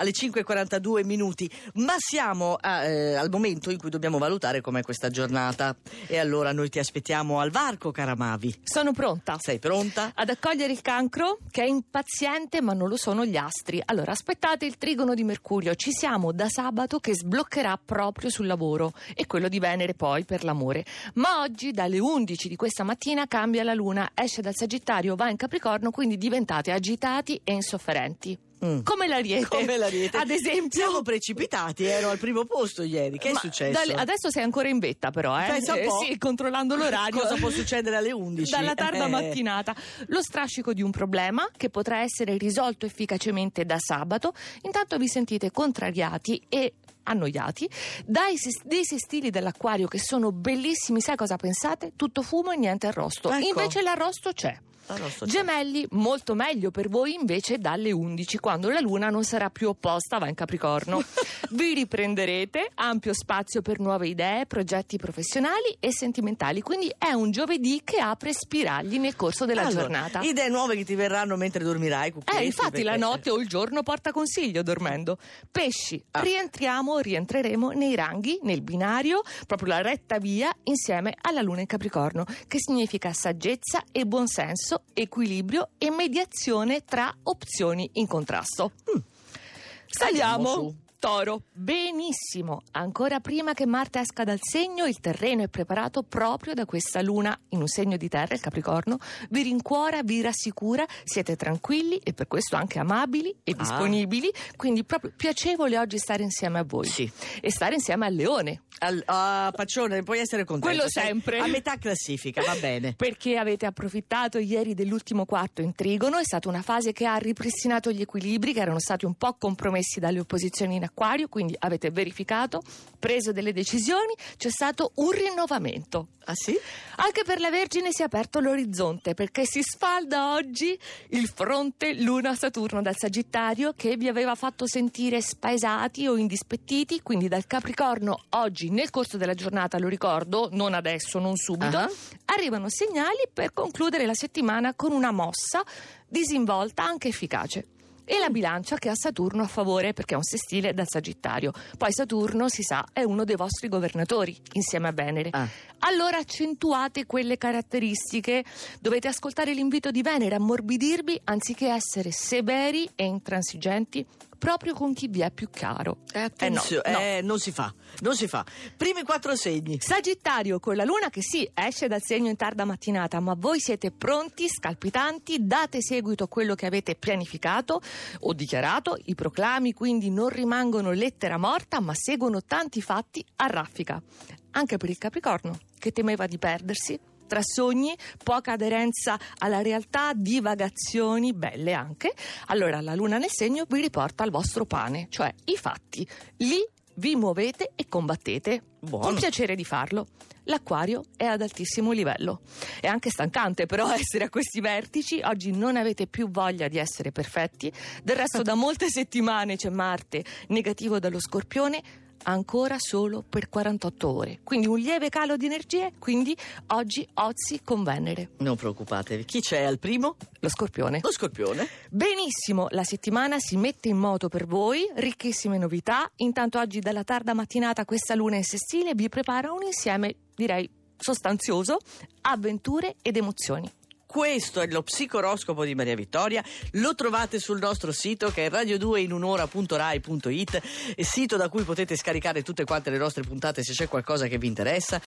alle 5.42 minuti, ma siamo a, eh, al momento in cui dobbiamo valutare com'è questa giornata. E allora noi ti aspettiamo al varco, cara Mavi. Sono pronta. Sei pronta? Ad accogliere il cancro che è impaziente ma non lo sono gli astri. Allora aspettate il trigono di Mercurio, ci siamo da sabato che sbloccherà proprio sul lavoro e quello di Venere poi per l'amore. Ma oggi dalle 11 di questa mattina cambia la luna, esce dal Sagittario, va in Capricorno, quindi diventate agitati e insofferenti. Mm. Come l'ariete. Come l'ariete. Ad esempio. Siamo precipitati, ero al primo posto ieri. Che è Ma successo? dalle- adesso sei ancora in vetta, però, eh? Pensa un po'. sì, controllando l'orario. Cosa può succedere alle 11? Dalla tarda Eh. mattinata. Lo strascico di un problema che potrà essere risolto efficacemente da sabato. Intanto vi sentite contrariati e annoiati dai dei sestili dell'acquario che sono bellissimi. Sai cosa pensate? Tutto fumo e niente arrosto. Ecco. Invece l'arrosto c'è. Gemelli, molto meglio per voi invece dalle 11, quando la luna non sarà più opposta, va in Capricorno. Vi riprenderete, ampio spazio per nuove idee, progetti professionali e sentimentali, quindi è un giovedì che apre spiragli nel corso della Allora, giornata. Idee nuove che ti verranno mentre dormirai. cucchietti, Eh, infatti la notte o il giorno porta consiglio dormendo. Pesci, Ah. rientriamo, rientreremo nei ranghi, nel binario, proprio la retta via insieme alla luna in Capricorno, che significa saggezza e buonsenso, equilibrio e mediazione tra opzioni in contrasto. Andiamo Saliamo. Toro, benissimo. Ancora prima che Marte esca dal segno, il terreno è preparato proprio da questa luna in un segno di terra, il Capricorno. Vi rincuora, vi rassicura, siete tranquilli e per questo anche amabili e Ah. disponibili. Quindi proprio piacevole oggi stare insieme a voi. Sì. E stare insieme al leone. Al- ah, Paccione, puoi essere contento. Quello sempre. A metà classifica, va bene. Perché avete approfittato ieri dell'ultimo quarto in trigono, è stata una fase che ha ripristinato gli equilibri che erano stati un po' compromessi dalle opposizioni in acquario, quindi avete verificato, preso delle decisioni, c'è stato un rinnovamento. Ah sì? Anche per la Vergine si è aperto l'orizzonte perché si sfalda oggi il fronte Luna-Saturno dal Sagittario che vi aveva fatto sentire spaesati o indispettiti, quindi dal Capricorno oggi nel corso della giornata, lo ricordo, non adesso, non subito, Ah. arrivano segnali per concludere la settimana con una mossa disinvolta anche efficace. E la bilancia che ha Saturno a favore perché è un sestile dal Sagittario. Poi Saturno, si sa, è uno dei vostri governatori insieme a Venere. Ah. Allora accentuate quelle caratteristiche. Dovete ascoltare l'invito di Venere, ammorbidirvi anziché essere severi e intransigenti proprio con chi vi è più caro. Attenzione, Eh no, no. eh, non si fa, non si fa. Primi quattro segni. Sagittario con la luna che sì, esce dal segno in tarda mattinata, ma voi siete pronti, scalpitanti, date seguito a quello che avete pianificato o dichiarato, i proclami quindi non rimangono lettera morta, ma seguono tanti fatti a raffica. Anche per il Capricorno, che temeva di perdersi tra sogni, poca aderenza alla realtà, divagazioni belle anche. Allora la luna nel segno vi riporta al vostro pane, cioè i fatti. Lì vi muovete e combattete. Buono. Un piacere di farlo. L'acquario è ad altissimo livello. È anche stancante però essere a questi vertici. Oggi non avete più voglia di essere perfetti. Del resto da molte settimane c'è Marte negativo dallo scorpione ancora solo per 48 ore. Quindi un lieve calo di energie, quindi oggi ozi con Venere. Non preoccupatevi. Chi c'è al primo? Lo scorpione. Lo scorpione. Benissimo, la settimana si mette in moto per voi, ricchissime novità. Intanto oggi dalla tarda mattinata questa luna in sestile vi prepara un insieme, direi, sostanzioso, avventure ed emozioni. Questo è lo psicoroscopo di Maria Vittoria, lo trovate sul nostro sito che è radio2inunora.rai.it, sito da cui potete scaricare tutte quante le nostre puntate se c'è qualcosa che vi interessa